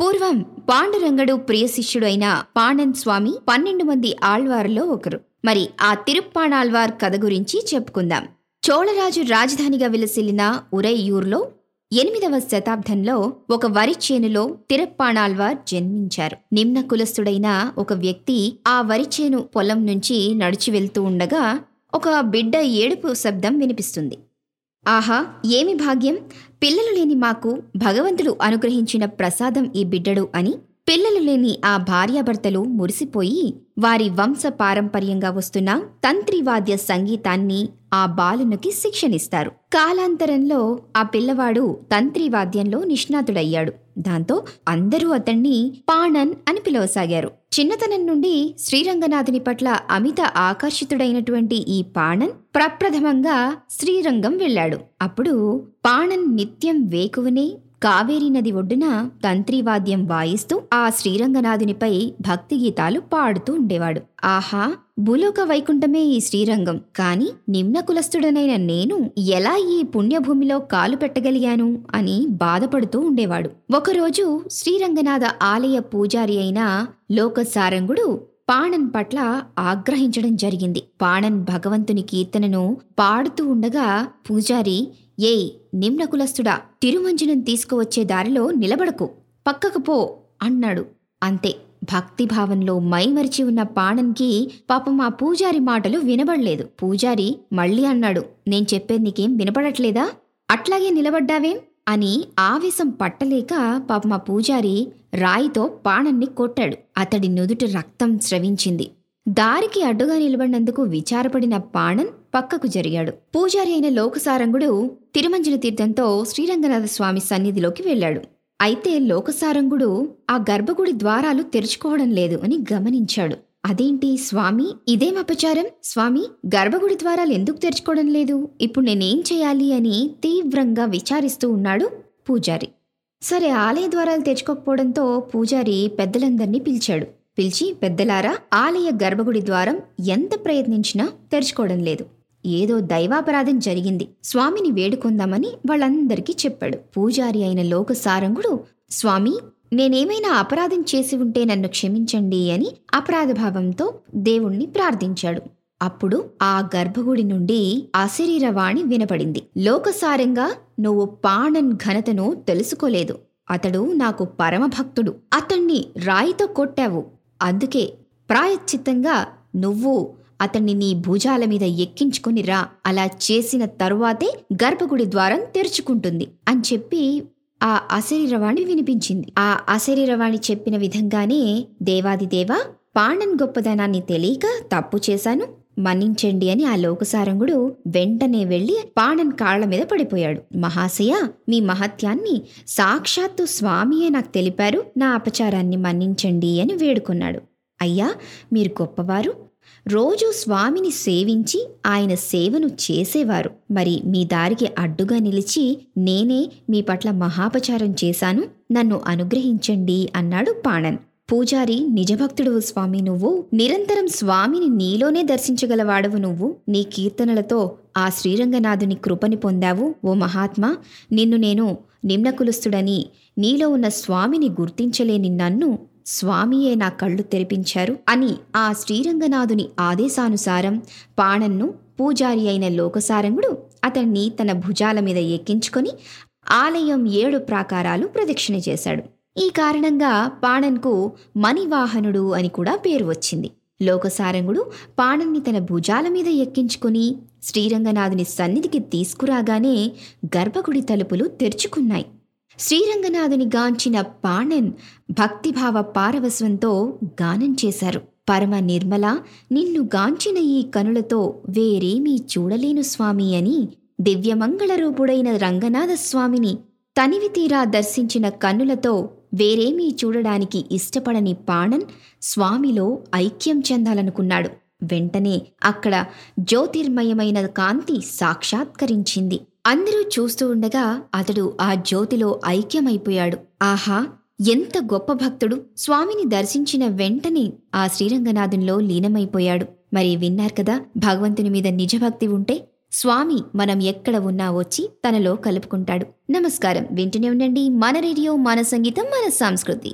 పూర్వం పాండురంగడు ప్రియ శిష్యుడు అయిన పాణన్ స్వామి పన్నెండు మంది ఆళ్వార్లో ఒకరు. మరి ఆ తిరుప్పాణాళ్వార్ కథ గురించి చెప్పుకుందాం. చోళరాజు రాజధానిగా విలసిల్లిన ఉరైయూర్లో ఎనిమిదవ శతాబ్దంలో ఒక వరి చేనులో తిరుప్పాణాళ్వార్ జన్మించారు. నిమ్న కులస్థుడైన ఒక వ్యక్తి ఆ వరి చేను పొలం నుంచి నడిచి వెళ్తూ ఉండగా ఒక బిడ్డ ఏడుపు శబ్దం వినిపిస్తుంది. ఆహా ఏమి భాగ్యం? పిల్లలు లేని మాకు భగవంతుడు అనుగ్రహించిన ప్రసాదం ఈ బిడ్డడు అని పిల్లలు లేని ఆ భార్యాభర్తలు మురిసిపోయి వారి వంశ పారంపర్యంగా వస్తున్న తంత్రివాద్య సంగీతాన్ని ఆ బాలునికి శిక్షణిస్తారు. కాలాంతరంలో ఆ పిల్లవాడు తంత్రివాద్యంలో నిష్ణాతుడయ్యాడు. దాంతో అందరూ అతణ్ణి పాణన్ అని పిలవసాగారు. చిన్నతనం నుండి శ్రీరంగనాథుని పట్ల అమిత ఆకర్షితుడైనటువంటి ఈ పాణన్ ప్రప్రథమంగా శ్రీరంగం వెళ్ళాడు. అప్పుడు పాణన్ నిత్యం వేకువనే కావేరీ నది ఒడ్డున తంత్రివాద్యం వాయిస్తూ ఆ శ్రీరంగనాథునిపై భక్తి గీతాలు పాడుతూ ఉండేవాడు. ఆహా భూలోక వైకుంఠమే ఈ శ్రీరంగం. కాని నిమ్న కులస్థుడనైన నేను ఎలా ఈ పుణ్యభూమిలో కాలు పెట్టగలిగాను అని బాధపడుతూ ఉండేవాడు. ఒకరోజు శ్రీరంగనాథ ఆలయ పూజారి అయిన లోకసారంగుడు పాణన్ పట్ల ఆగ్రహించడం జరిగింది. పాణన్ భగవంతుని కీర్తనను పాడుతూ ఉండగా పూజారి ఏయ్ నిమ్న కులస్థుడా తిరుమంజనం తీసుకువచ్చే దారిలో నిలబడకు. పక్కకు పో అన్నాడు. అంతే భక్తిభావంలో మైమరిచి ఉన్న పాణన్కి పాపం ఆ పూజారి మాటలు వినబడలేదు. పూజారి మళ్ళీ అన్నాడు నేను చెప్పేది నీకేం వినపడట్లేదా? అట్లాగే నిలబడ్డావేం? అని ఆవేశం పట్టలేక పాపం ఆ పూజారి రాయితో పాణన్ని కొట్టాడు. అతడి నుదుటి రక్తం స్రవించింది. దారికి అడ్డుగా నిలబడినందుకు విచారపడిన పాణన్ పక్కకు జరిగాడు. పూజారి అయిన లోకసారంగుడు తిరుమంజన తీర్థంతో శ్రీరంగనాథ స్వామి సన్నిధిలోకి వెళ్ళాడు. అయితే లోకసారంగుడు ఆ గర్భగుడి ద్వారాలు తెరుచుకోవడం లేదు అని గమనించాడు. అదేంటి స్వామి? ఇదేం అపచారం? స్వామి గర్భగుడి ద్వారాలు ఎందుకు తెరుచుకోవడం లేదు? ఇప్పుడు నేనేం చేయాలి అని తీవ్రంగా విచారిస్తూ ఉన్నాడు పూజారి. సరే ఆలయ ద్వారాలు తెరుచుకోకపోవడంతో పూజారి పెద్దలందరినీ పిలిచాడు. పిలిచి పెద్దలారా ఆలయ గర్భగుడి ద్వారం ఎంత ప్రయత్నించినా తెరుచుకోవడం లేదు. ఏదో దైవాపరాధం జరిగింది. స్వామిని వేడుకొందామని వాళ్ళందరికీ చెప్పాడు. పూజారి అయిన లోకసారంగుడు స్వామి నేనేమైనా అపరాధం చేసి ఉంటే నన్ను క్షమించండి అని అపరాధభావంతో దేవుణ్ణి ప్రార్థించాడు. అప్పుడు ఆ గర్భగుడి నుండి అశరీరవాణి వినపడింది. లోకసారంగా నువ్వు పాణన్ ఘనతను తెలుసుకోలేదు. అతడు నాకు పరమభక్తుడు. అతణ్ణి రాయితో కొట్టావు. అందుకే ప్రాయశ్చిత్తంగా నువ్వు అతన్ని నీ భుజాల మీద ఎక్కించుకొని రా. అలా చేసిన తరువాతే గర్భగుడి ద్వారం తెరుచుకుంటుంది అని చెప్పి ఆ అశరీరవాణి వినిపించింది. ఆ అశరీరవాణి చెప్పిన విధంగానే దేవాదిదేవా పాణన్ గొప్పదనాన్ని తెలియక తప్పు చేశాను. మన్నించండి అని ఆ లోకసారంగుడు వెంటనే వెళ్ళి పాణన్ కాళ్ళ మీద పడిపోయాడు. మహాశయ మీ మహత్యాన్ని సాక్షాత్తు స్వామియే నాకు తెలిపారు. నా అపచారాన్ని మన్నించండి అని వేడుకున్నాడు. అయ్యా మీరు గొప్పవారు. రోజు స్వామిని సేవించి ఆయన సేవను చేసేవారు. మరి మీ దారికి అడ్డుగా నిలిచి నేనే మీ పట్ల మహాపచారం చేశాను. నన్ను అనుగ్రహించండి అన్నాడు పాణన్. పూజారి నిజభక్తుడువు స్వామి నువ్వు. నిరంతరం స్వామిని నీలోనే దర్శించగలవాడవు నువ్వు. నీ కీర్తనలతో ఆ శ్రీరంగనాథుని కృపని పొందావు. ఓ మహాత్మా నిన్ను నేను నిమ్నకులుస్తుడని నీలో ఉన్న స్వామిని గుర్తించలేని నన్ను స్వామియే నా కళ్ళు తెరిపించారు అని ఆ శ్రీరంగనాథుని ఆదేశానుసారం పాణన్ను పూజారి అయిన లోకసారంగుడు అతన్ని తన భుజాల మీద ఎక్కించుకొని ఆలయం ఏడు ప్రాకారాలు ప్రదక్షిణ చేశాడు. ఈ కారణంగా పాణన్కు మణివాహనుడు అని కూడా పేరు వచ్చింది. లోకసారంగుడు పాణన్ని తన భుజాల మీద ఎక్కించుకుని శ్రీరంగనాథుని సన్నిధికి తీసుకురాగానే గర్భగుడి తలుపులు తెరుచుకున్నాయి. శ్రీరంగనాథుని గాంచిన పాణన్ భక్తిభావ పారవస్వంతో గానం చేశారు. పరమ నిర్మల నిన్ను గాంచిన ఈ కనులతో వేరేమీ చూడలేను స్వామి అని దివ్యమంగళ రూపుడైన రంగనాథ స్వామిని తనివి తీరా దర్శించిన కన్నులతో వేరేమీ చూడడానికి ఇష్టపడని పాణన్ స్వామిలో ఐక్యం చెందాలనుకున్నాడు. వెంటనే అక్కడ జ్యోతిర్మయమైన కాంతి సాక్షాత్కరించింది. అందరూ చూస్తూ ఉండగా అతడు ఆ జ్యోతిలో ఐక్యమైపోయాడు. ఆహా! ఎంత గొప్ప భక్తుడు! స్వామిని దర్శించిన వెంటనే ఆ శ్రీరంగనాథంలో లీనమైపోయాడు. మరి విన్నారు కదా భగవంతుని మీద నిజభక్తి ఉంటే స్వామి మనం ఎక్కడ ఉన్నా వచ్చి తనలో కలుపుకుంటాడు. నమస్కారం. వింటూనే ఉండండి. మన రేడియో మన సంగీతం మన సంస్కృతి.